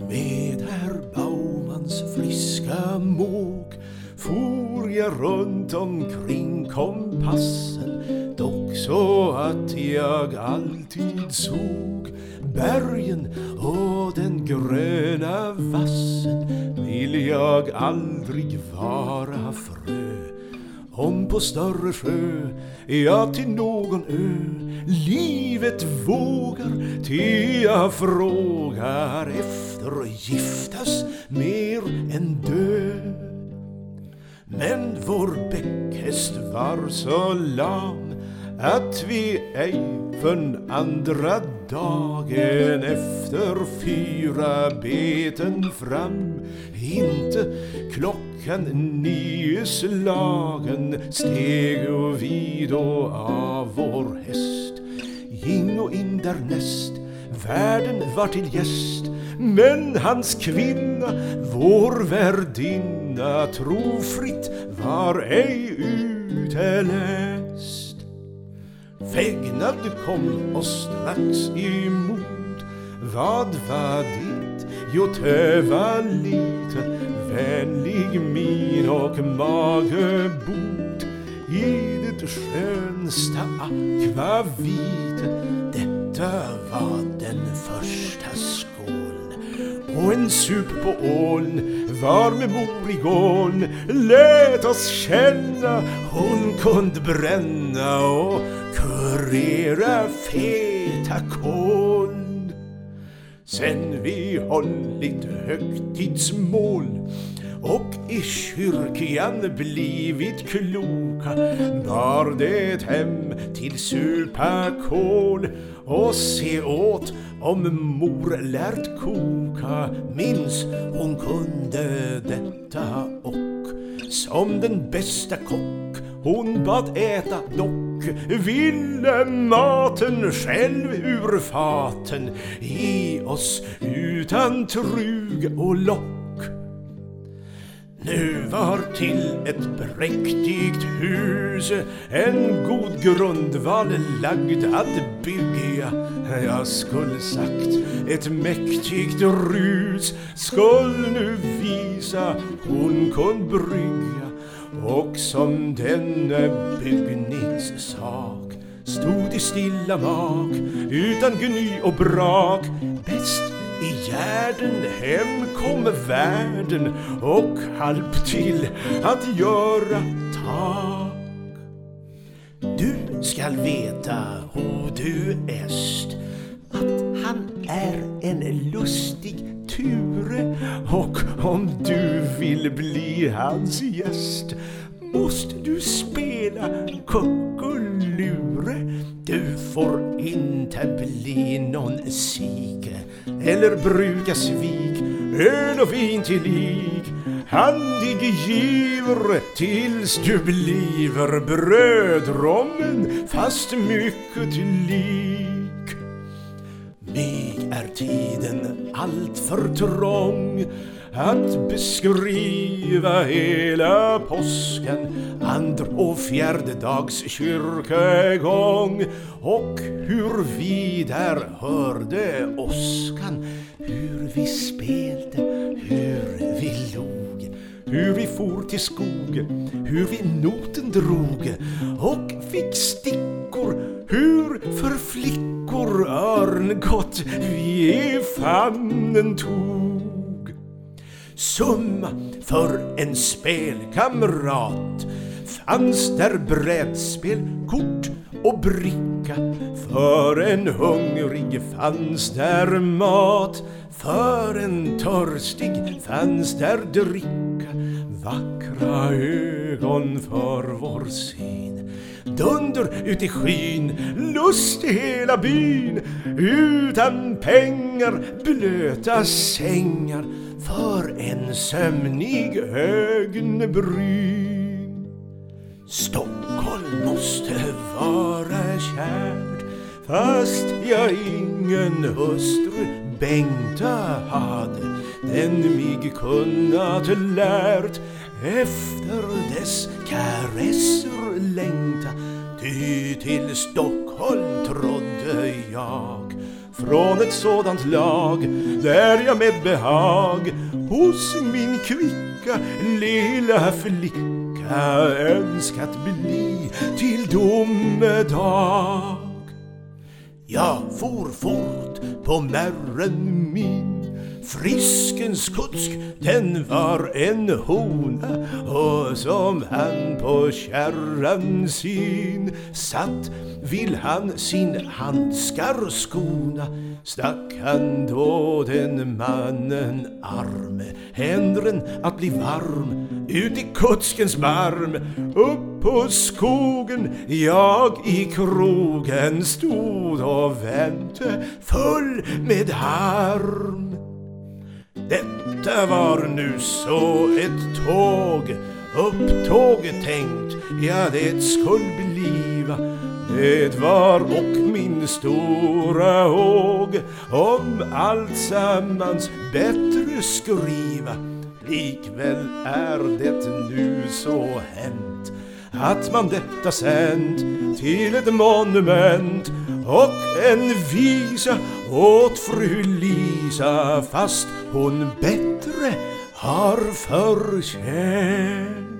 Med herr Baumans friska måg for jag runt omkring kompassen dock så att jag alltid såg bergen och den gröna vassen vill jag aldrig vara frö om på större sjö, ja till någon ö livet vågar, ty jag frågar efter giftas mer än dö. Men vår bäckhäst var så lam att vi ej förr'n andra dagen efter fyra beten fram inte klockan nio slagen steg vi då av vår häst. Ging och in därnäst värden var till gäst men hans kvinna, vår värdinna trofritt var ej utelämnad Vägnad kom oss strax emot. Vad var ditt? Jo, töva lite. Vänlig min och magebot I det skönsta akvavit. Detta var den första skålen och en sup på ån var med mor i gården Lät oss känna hon kunde bränna och kurera feta fetakål Sen vi hållit högtidsmål och i kyrkan blivit kloka bar det hem till supakål och se åt om mor lärt koka. Minns hon kunde detta och som den bästa kock hon bad äta dock ville maten själv ur faten i oss utan trug och lock nu var till ett präktigt hus en god grundval lagd att bygga. Jag skulle sagt ett mäktigt rus skulle nu visa hon kunde brygga och som denne byggningssak stod i stilla mak utan gny och brak bäst i gärden hem kom världen och halp till att göra tak. Du skall veta, o du est, att han är en lustig Ture och om du vill bli hans gäst måste du spela kuckelure. Du får inte bli någon sike eller bruka svik, öl och vin till lik. Handig giver tills du bliver brödrommen fast mycket lik. Mig är tiden allt för trång att beskriva hela påsken andra och fjärde dags kyrkegång och hur vi där hörde åskan hur vi spelte, hur vi log hur vi for till skog, hur vi noten drog och fick stickor, hur för flickor örngott vi i famnen tog. Summa för en spelkamrat fanns där brädspel, kort och bricka. För en hungrig fanns där mat, för en törstig fanns där dricka. Vackra ögon för vår syn. Dunder ut i skyn, lust i hela byn. Utan pengar, blöta sängar för en sömnig ögonbryn. Stockholm måste vara kärt fast jag ingen hustru Bengta hade den mig kunnat lärt efter dess karesser längta ty till Stockholm trodde jag från ett sådant lag där jag med behag hos min kvicka lilla flicka önskat bli till domedag. Jag for fort på märren min Friskens kusk, den var en hona och som han på kärran sin satt vill han sin handskar skona. Stack han då den mannen arm händren att bli varm ut i kutskens barm upp på skogen jag i krogen stod och vänte full med harm detta var nu så ett tåg, upptåget tänkt, ja det skulle bliva. Det var och min stora håg om alltsammans bättre skriva. Likväl är det nu så hänt att man detta sänt till ett monument och en visa åt fru Lisa fast hon bättre har förtjänt